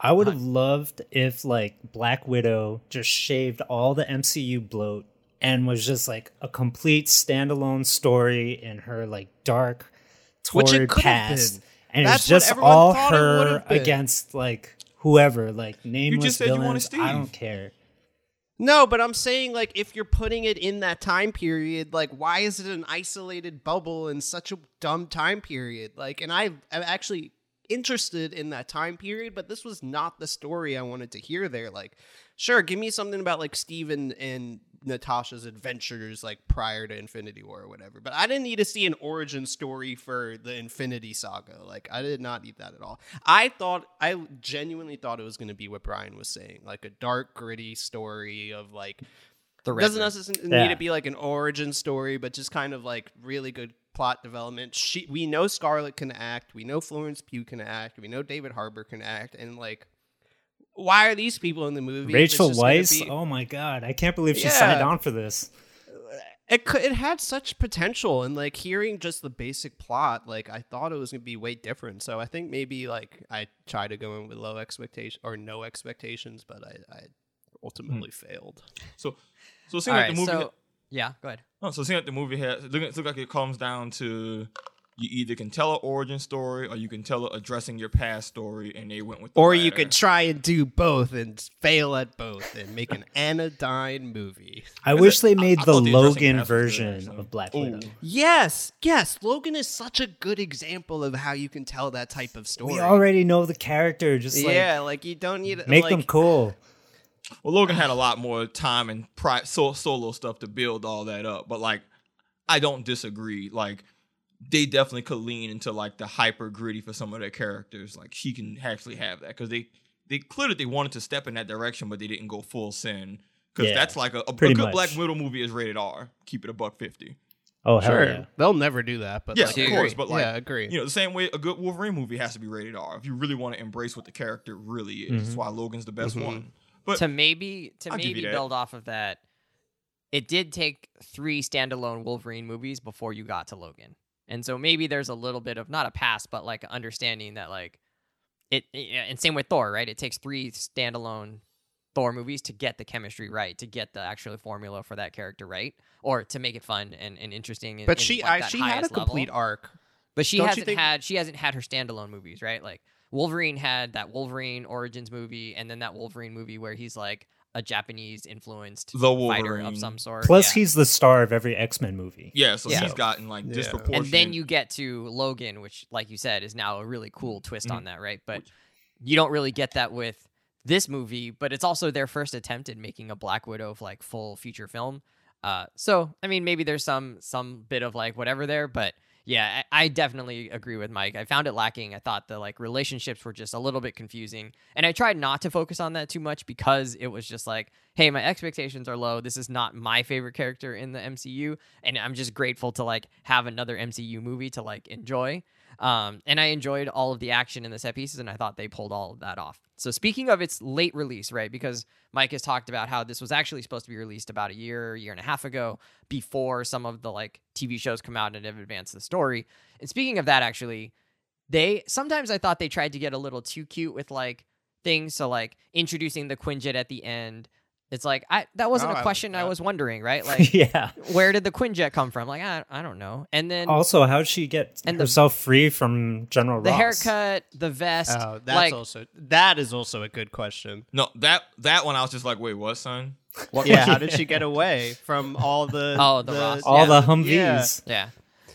I would have loved if like Black Widow just shaved all the MCU bloat and was just like a complete standalone story in her like dark Which it torrid past. been. And That's it's just all thought it her against like whoever, like nameless said you wanted villains. I don't care. No, but I'm saying like if you're putting it in that time period, like why is it an isolated bubble in such a dumb time period? Like, and I am actually interested in that time period, but this was not the story I wanted to hear there. Like, sure, give me something about like Steven and Natasha's adventures like prior to Infinity War or whatever. But I didn't need to see an origin story for the Infinity Saga. Like I did not need that at all. I thought I genuinely thought it was going to be what Brian was saying, like a dark, gritty story of like The it doesn't necessarily Yeah. need to be like an origin story, but just kind of like really good plot development. She, we know Scarlett can act. We know Florence Pugh can act. We know David Harbour can act. And like, why are these people in the movie? Rachel Weisz. be- Oh my god, I can't believe she Yeah. signed on for this. it could, it had such potential, and like hearing just the basic plot, like I thought it was gonna be way different. So I think maybe like I tried to go in with low expectation or no expectations, but I, I ultimately hmm. failed. So, so it seems like right, the movie. so yeah, go ahead. Oh, so it seems like the movie has. It look, it look like it comes down to you either can tell an origin story or you can tell it addressing your past story, and they went with. The Or you latter. could try and do both and fail at both and make an anodyne movie. I wish they made I the thought the Logan cast was good, version of Black Ooh. Widow. Yes, yes. Logan is such a good example of how you can tell that type of story. We already know the character. Just like yeah, like you don't need to make like, them cool. Well, Logan had a lot more time and pri- so- solo stuff to build all that up, but like, I don't disagree. Like, they definitely could lean into like the hyper gritty for some of their characters. Like, she can actually have that because they they clearly they wanted to step in that direction, but they didn't go full sin because Yeah, that's like a, a, a good much. Black Widow movie is rated R. Keep it a buck fifty. Oh hell Sure, yeah! they'll never do that. But Yeah, like, of agree. course, but, like, yeah, agree. You know, the same way a good Wolverine movie has to be rated R if you really want to embrace what the character really is. That's why Logan's the best Mhm. one. But to maybe to I'll maybe build off of that, it did take three standalone Wolverine movies before you got to Logan, and so maybe there's a little bit of not a pass, but like understanding that like it, eh, it- and same with Thor, right? It takes three standalone Thor movies to get the chemistry right, to get the actual formula for that character right, or to make it fun and, and interesting. in- but she, I, she had a highest level. complete arc. But she Don't hasn't think- had she hasn't had her standalone movies, right? Like Wolverine had that Wolverine Origins movie, and then that Wolverine movie where he's like a Japanese influenced The fighter of some sort. Plus, yeah. he's the star of every X Men movie. yeah, so Yeah. he's gotten like Yeah. disproportionate. and then you get to Logan, which, like you said, is now a really cool twist Mhm. on that, right? But you don't really get that with this movie, but it's also their first attempt at making a Black Widow like full feature film. Uh, so I mean, maybe there's some some bit of like whatever there, but yeah, I, definitely agree with Mike. I found it lacking. I thought the like relationships were just a little bit confusing, and I tried not to focus on that too much because it was just like, hey, my expectations are low. This is not my favorite character in the MCU, and I'm just grateful to like have another MCU movie to like enjoy. Um, and I enjoyed all of the action in the set pieces, and I thought they pulled all of that off. So speaking of its late release, right? Because Mike has talked about how this was actually supposed to be released about a year, year and a half ago, before some of the like TV shows come out and have advanced the story. And speaking of that, actually, they sometimes I thought they tried to get a little too cute with like things. So like introducing the Quinjet at the end. It's like I that wasn't Oh, a I- question I I- was wondering, right? Like yeah. where did the Quinjet come from? Like I, I don't know. And then Also, how'd she get And the- herself free from General the Ross? haircut, the vest. Oh, that's like, also that is also a good question. no that that one I was just like, wait, what, son? yeah, how did she get away from all the Oh, the Ross. All Yeah. the Humvees. Yeah. Yeah.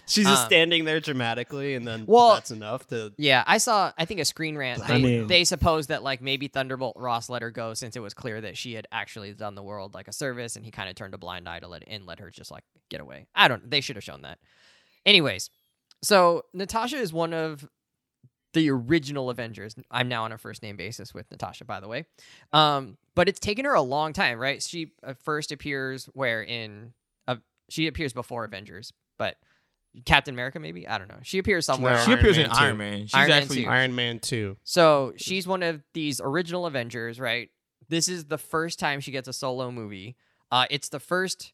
She's just Um, standing there dramatically, and then Well- that's enough to. Yeah, I saw. I think a screen rant. I They, mean- they supposed that like maybe Thunderbolt Ross let her go since it was clear that she had actually done the world like a service, and he kind of turned a blind eye to let and let her just like get away. I don't. They should have shown that. Anyways, so Natasha is one of the original Avengers. I'm now on a first name basis with Natasha, by the way. Um, but it's taken her a long time, right? She uh, first appears where in uh, she appears before Avengers, but Captain America maybe I don't know. She appears somewhere. No, she Iron appears Man in too. Iron Man. She's Iron Man actually too. Iron Man two. So she's one of these original Avengers, right? This is the first time she gets a solo movie. Uh, it's the first,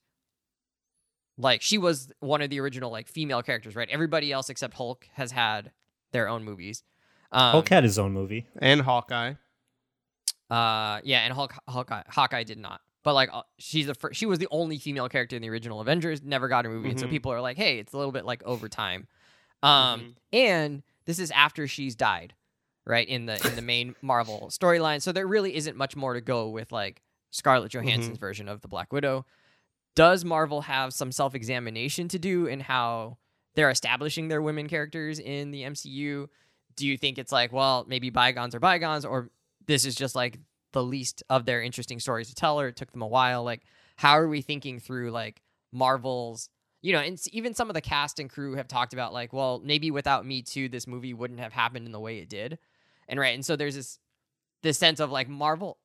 like, she was one of the original, like, female characters, right? Everybody else except Hulk has had their own movies. Um, Hulk had his own movie. and Hawkeye. Uh, yeah, and Hulk, Hawkeye, Hawkeye did not. But like, uh, she's the first. She was the only female character in the original Avengers. Never got a movie, and so Mhm. people are like, "Hey, it's a little bit like overtime." Um, and this is after she's died, right in the in the main Marvel storyline. So there really isn't much more to go with like Scarlett Johansson's version of the Black Widow. Does Marvel have some self examination to do in how they're establishing their women characters in the MCU? Do you think it's like, well, maybe bygones are bygones, or this is just like the least of their interesting stories to tell, or it took them a while? Like, how are we thinking through like Marvel's, you know, and even some of the cast and crew have talked about like, well, maybe without Me Too, this movie wouldn't have happened in the way it did, and right, and so there's this this sense of like Marvel,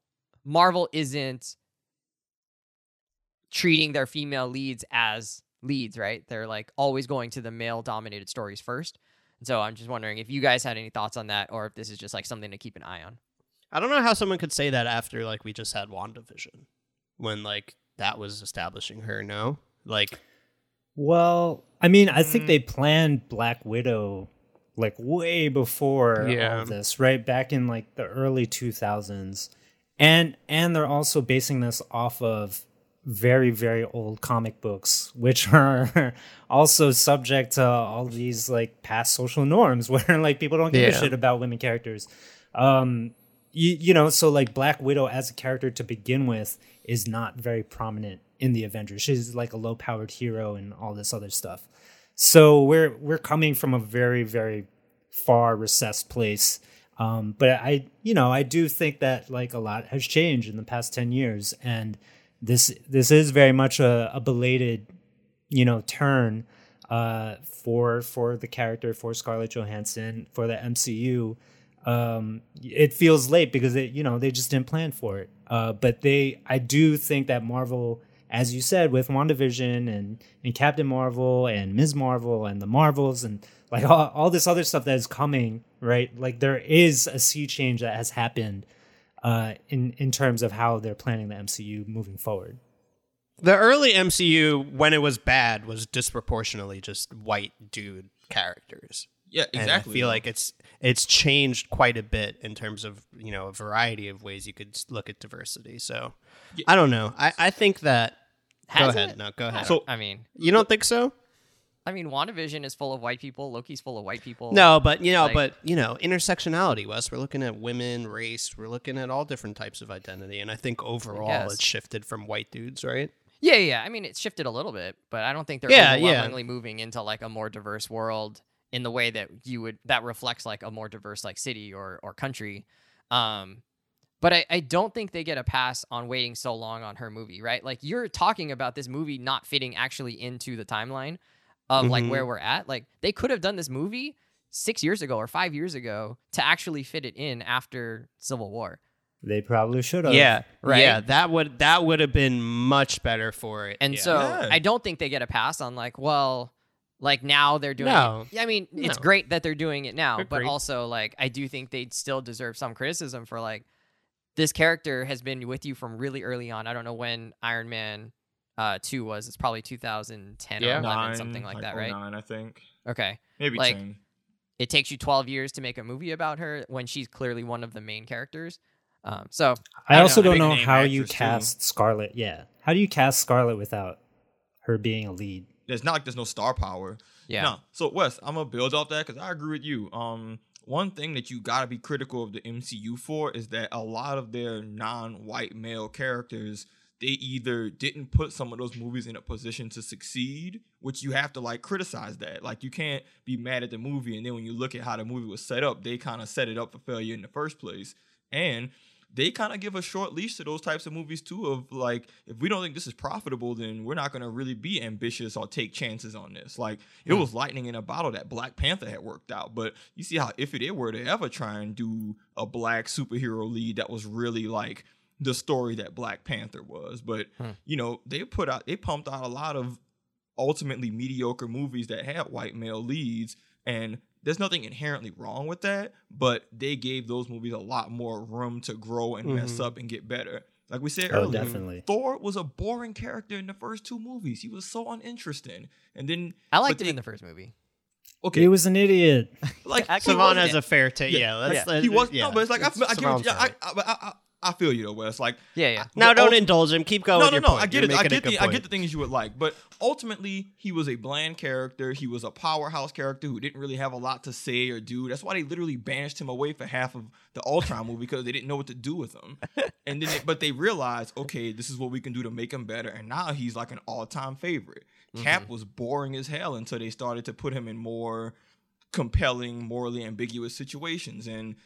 Marvel isn't treating their female leads as leads, right? They're like always going to the male dominated stories first. And so I'm just wondering if you guys had any thoughts on that or if this is just like something to keep an eye on. I don't know how someone could say that after like we just had WandaVision when like that was establishing her. No, like Well, I mean, I think Mm. they planned Black Widow like way before Yeah. all this, right? Back in like the early 2000s. And and they're also basing this off of very very old comic books which are also subject to all these like past social norms where like people don't give a shit about women characters. Um you, you know, so like Black Widow as a character to begin with is not very prominent in the Avengers. She's like a low powered hero and all this other stuff. So we're we're coming from a very very far recessed place. Um, but I, you know, I do think that like a lot has changed in the past ten years, and this this is very much a, a belated, you know, turn uh, for for the character for Scarlett Johansson for the MCU. Um, it feels late because it, you know, they just didn't plan for it. Uh, but they, I do think that Marvel, as you said, with WandaVision and and Captain Marvel and Ms. Marvel and the Marvels and like all, all this other stuff that is coming, right? Like there is a sea change that has happened uh, in in terms of how they're planning the MCU moving forward. the early MCU when it was bad was disproportionately just white dude characters. Yeah, And exactly. I feel like it's it's changed quite a bit in terms of you know a variety of ways you could look at diversity. So Yeah. I don't know. I, I think that. Has go ahead. it? No, go ahead. So- I mean, you don't think so? I mean, WandaVision is full of white people. Loki's full of white people. No, but you know, like- but you know, intersectionality. Wes, we're looking at women, race. We're looking at all different types of identity, and I think overall guess. it's shifted from white dudes, right? Yeah, yeah. I mean, it's shifted a little bit, but I don't think they're Yeah, yeah. moving into like a more diverse world in the way that you would that reflects like a more diverse like city or or country. Um, but I, I don't think they get a pass on waiting so long on her movie, right? Like you're talking about this movie not fitting actually into the timeline of like Mhm. where we're at. Like they could have done this movie six years ago or five years ago to actually fit it in after Civil War. They probably should have. yeah, right? Yeah, that would that would have been much better for it. And Yeah. so Yeah. I don't think they get a pass on like, well, like now they're doing No. it. Yeah, I mean, it's great that they're doing it now, but Agreed. also like I do think they still deserve some criticism for like this character has been with you from really early on. I don't know when Iron Man uh 2 was. It's probably 2010 Yeah. or 11 Nine, something like, that, right? Nine, I think. Okay. Maybe Like- 10. It takes you 12 years to make a movie about her when she's clearly one of the main characters. Um so I I also know, don't know how you actress, too. cast Scarlett. Yeah, how do you cast Scarlett without her being a lead? It's not like there's no star power. yeah. No. So Wes, I'm gonna build off that because I agree with you. Um, one thing that you gotta be critical of the MCU for is that a lot of their non-white male characters they either didn't put some of those movies in a position to succeed, which you have to like criticize that. Like you can't be mad at the movie and then when you look at how the movie was set up, they kind of set it up for failure in the first place. And they kind of give a short leash to those types of movies too of like if we don't think this is profitable then we're not going to really be ambitious or take chances on this. Like it was lightning in a bottle that black panther had worked out but you see how if it were to ever try and do a black superhero lead that was really like the story that black panther was. But Hmm. you know they put out they pumped out a lot of ultimately mediocre movies that had white male leads and there's nothing inherently wrong with that but they gave those movies a lot more room to grow and mess Mhm. up and get better like we said Oh, earlier definitely. thor was a boring character in the first two movies he was so uninteresting and then I liked but it in the first movie. okay He was an idiot. like I- he Savon wasn't- has a fair take. Yeah, Yeah, let's, yeah. let's- he was yeah. no, but it's like I, It's I, get what you- I, right. I, feel you though, Wes. Like Yeah, yeah. Now don't ult- indulge him. Keep going. no, with no, your no. point. I get You're it. I get good the I get the things you would like, but ultimately he was a bland character. He was a powerhouse character who didn't really have a lot to say or do. That's why they literally banished him away for half of the Ultron movie because they didn't know what to do with him. And then, they, but they realized, okay, this is what we can do to make him better. And now he's like an all-time favorite. Mm-hmm. Cap was boring as hell until they started to put him in more compelling, morally ambiguous situations. And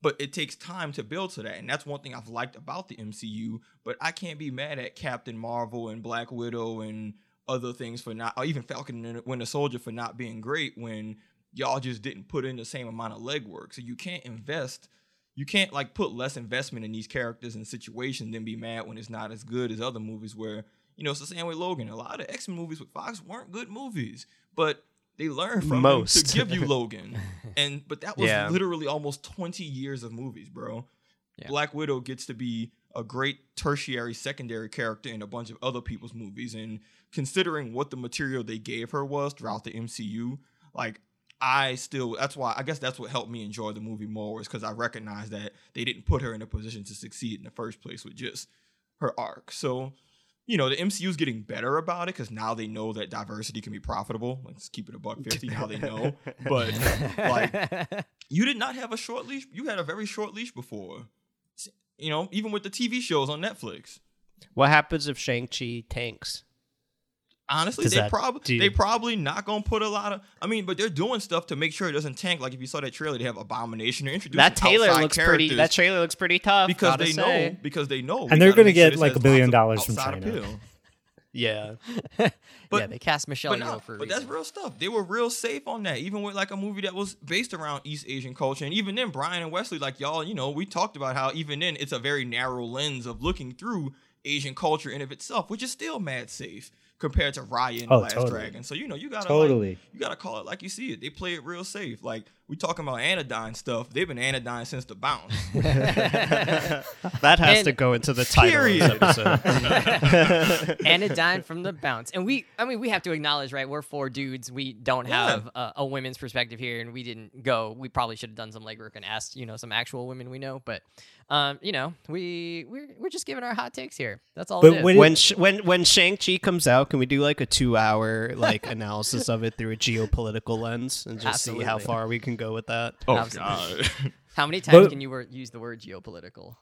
but it takes time to build to that. And that's one thing I've liked about the MCU. But I can't be mad at Captain Marvel and Black Widow and other things for not, or even Falcon and Winter Soldier for not being great when y'all just didn't put in the same amount of legwork. So you can't invest. You can't like put less investment in these characters and situations than be mad when it's not as good as other movies where you know it's the same with Logan. A lot of X Men movies with Fox weren't good movies, but they learn from them Most. to give you Logan. and but that was Yeah. literally almost 20 years of movies, bro. Yeah. Black Widow gets to be a great tertiary secondary character in a bunch of other people's movies and considering what the material they gave her was throughout the MCU, like I still that's why I guess that's what helped me enjoy the movie more is because I recognize that they didn't put her in a position to succeed in the first place with just her arc. So, you know, the MCU's getting better about it because now they know that diversity can be profitable. Let's keep it a buck fifty. Now they know. But like you did not have a short leash. You had a very short leash before. You know, even with the TV shows on Netflix. What happens if Shang Chi tanks? Honestly, Does they probably do- they probably not gonna put a lot of. I mean, but they're doing stuff to make sure it doesn't tank. Like if you saw that trailer, they have Abomination. They're introducing That Taylor looks pretty. That trailer looks pretty tough. because they say. know because they know, And they're gonna make sure get, like, a billion dollars from China. appeal. Yeah. But- yeah, they cast Michelle But, Yeoh no, for but that's real stuff. They were real safe on that, even with like a movie that was based around East Asian culture. And even then, Brian and Wesley, like y'all, you know, we talked about how even then it's a very narrow lens of looking through Asian culture in of itself, which is still mad safe compared to Ryan Oh, Last totally. Dragon. So you know, you gotta Totally. like, you gotta call it like you see it. They play it real safe. Like we talking about anodyne stuff. They've been anodyne since the bounce. That has And- to go into the title Period. of this episode. Anodyne from the bounce. And we, I mean, we have to acknowledge, right? We're four dudes. We don't Yeah. have a, a women's perspective here, and we didn't go. We probably should have done some legwork and asked, you know, some actual women we know. But, um, you know, we we're, we're just giving our hot takes here. That's all But it is. when it- when sh- when when Shang Chi comes out, can we do like a two hour like analysis of it through a geopolitical lens and just see how far we can go with that? oh Absolutely. God. How many times But- can you use the word geopolitical?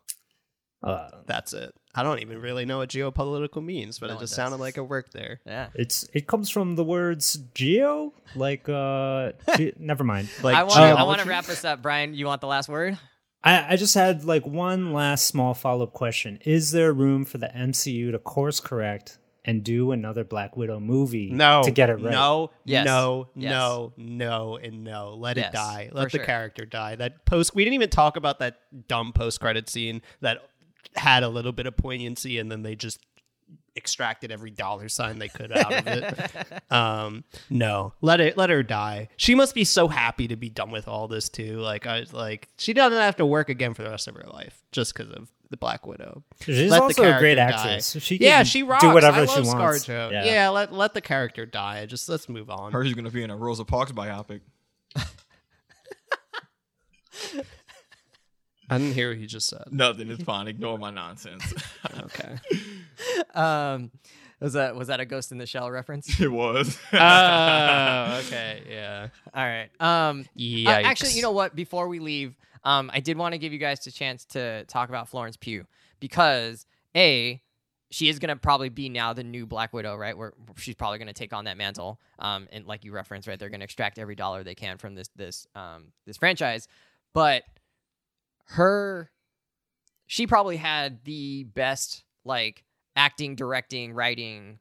Uh, That's it. I don't even really know what geopolitical means, but No it just does. sounded like it worked there. Yeah. it's it comes from the words geo, like uh, ge- never mind. Like I want I want to geometry? wrap this up, Brian. You want the last word? I, I just had like one last small follow up question: Is there room for the MCU to course correct and do another Black Widow movie No, to get it right? No, Yes. no, Yes. no, no, and no. Let Yes, it die. Let the sure. character die. That post. We didn't even talk about that dumb post credit scene that had a little bit of poignancy, and then they just extracted every dollar sign they could out of it. um, no, let it. Let her die. She must be so happy to be done with all this too. Like I like she doesn't have to work again for the rest of her life just because of the Black Widow. She's Let also a great character die. actress. She yeah, she rocks. do whatever I she love wants. ScarJo. Yeah. Yeah. let let the character die. Just let's move on. Heard she's gonna be in a Rosa Parks biopic. I didn't hear what he just said. Nothing. It's fine. Ignore my nonsense. Okay. Um, was that was that a Ghost in the Shell reference? it was. oh, okay. Yeah. All right. Um, uh, Yeah. actually, you know what? Before we leave, um, I did want to give you guys a chance to talk about Florence Pugh because a she is gonna probably be now the new Black Widow, right? Where she's probably gonna take on that mantle. Um, and like you referenced, right, they're gonna extract every dollar they can from this this um this franchise. But her, she probably had the best like acting, directing, writing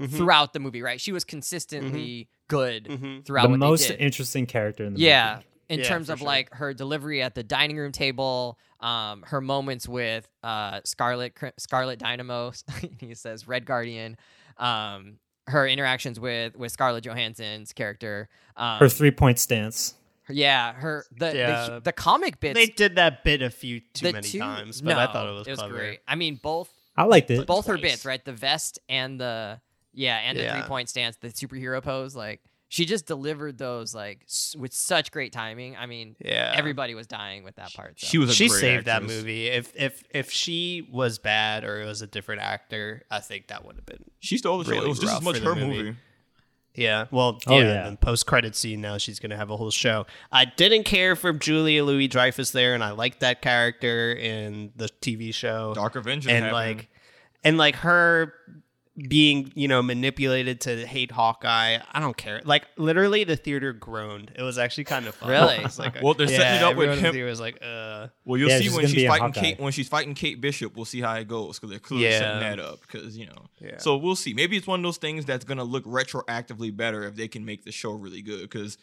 Mm-hmm. throughout the movie, right? She was consistently good Mm-hmm. throughout the what most they did interesting character in the yeah movie. In Yeah, terms of sure. like her delivery at the dining room table um her moments with uh scarlet Cr- scarlet dynamo he says red guardian um her interactions with with scarlett johansson's character um Her three point stance. yeah her the, Yeah. the the comic bits They did that bit a few too many two- times, but I thought it was, it was clever. great i mean both I liked it. both her bits right the vest and the yeah and the Yeah. three point stance the superhero pose like she just delivered those like s- with such great timing. I mean, Yeah. everybody was dying with that part. so. She was a she great saved that movie. If if if she was bad or it was a different actor, I think that would have been She stole the show. It was just as much her movie. movie. Yeah. Well, Oh, yeah. yeah. And post credit scene now she's gonna have a whole show. I didn't care for Julia Louis Dreyfus there, and I liked that character in the TV show. Dark Avenger and happened. like and like her being, you know, manipulated to hate Hawkeye. I don't care. Like literally the theater groaned. It was actually kind of fun. Really? It was like Well, they're setting it up with everyone in the theater was like, uh Well, you'll Yeah, see when she's fighting Kate when she's fighting Kate Bishop. We'll see how it goes because they're clearly setting that up. Because you know, Yeah. so we'll see. Maybe it's one of those things that's gonna look retroactively better if they can make the show really good. Because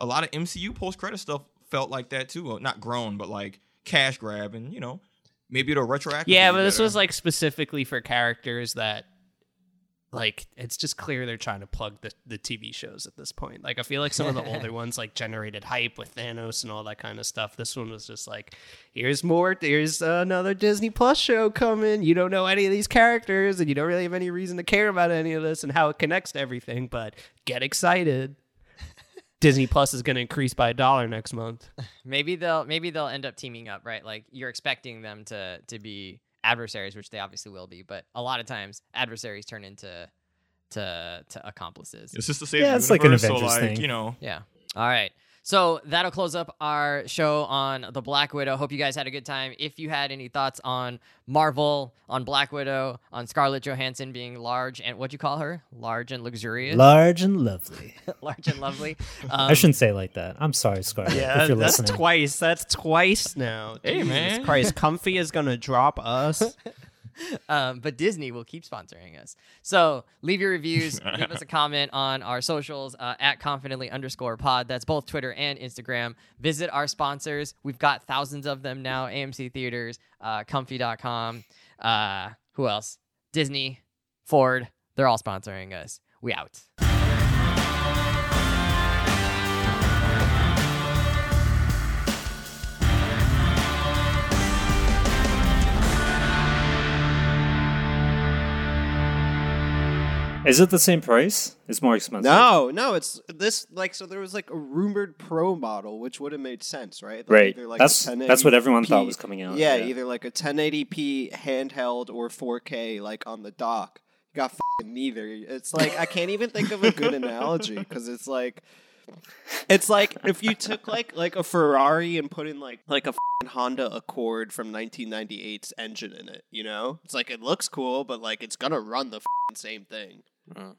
a lot of MCU post credit stuff felt like that too. Well, not grown, but like cash grab, and you know, maybe it'll retroactively. Yeah, be but this was like specifically for characters that like it's just clear they're trying to plug the, the TV shows at this point. Like I feel like some of the older ones like generated hype with Thanos and all that kind of stuff. This one was just like here's more here's another Disney Plus show coming. You don't know any of these characters and you don't really have any reason to care about any of this and how it connects to everything, but get excited. Disney Plus is going to increase by a dollar next month. maybe they'll maybe they'll end up teaming up, right? Like you're expecting them to to be adversaries, which they obviously will be, but a lot of times adversaries turn into to to accomplices. It's just the same. Yeah, the it's like an universe, so Avengers like thing. you know. Yeah. All right. So that'll close up our show on the Black Widow. Hope you guys had a good time. If you had any thoughts on Marvel, on Black Widow, on Scarlett Johansson being large and what'd you call her? Large and luxurious, Large and lovely. large and lovely. Um, I shouldn't say it like that. I'm sorry, Scarlett. Yeah, if you're that's listening. twice. That's twice now. Hey, Jesus man. Christ, Comfy is gonna drop us. um, but Disney will keep sponsoring us. So leave your reviews, leave us a comment on our socials uh, at confidently underscore pod. That's both Twitter and Instagram. Visit our sponsors. We've got thousands of them now AMC Theaters, uh, comfy.com. Uh, who else? Disney, Ford. They're all sponsoring us. We out. Is it the same price? It's more expensive. no, no, it's this like so. There was like a rumored Pro model, which would have made sense, right? Like Right. like, That's- that's what everyone thought was coming out, Yeah, yeah. either like a 1080p handheld or 4K, like on the dock. You got neither. It's like I can't even think of a good analogy because it's like. It's like if you took like like a Ferrari and put in like like a f***ing Honda Accord from 1998's engine in it, you know? It's like it looks cool, but like it's gonna run the f***ing same thing. Mm.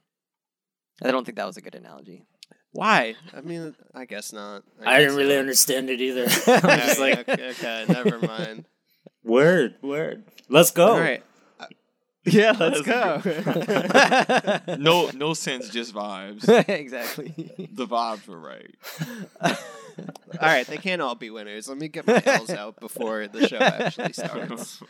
I don't think that was a good analogy. Why? I mean, I guess not. I didn't really not. understand it either. I'm just like, okay, okay, never mind. word, word. Let's go. All right. Yeah, let's go. No, no sense, just vibes. exactly. the vibes were right. all right, they can't all be winners. Let me get my L's out before the show actually starts.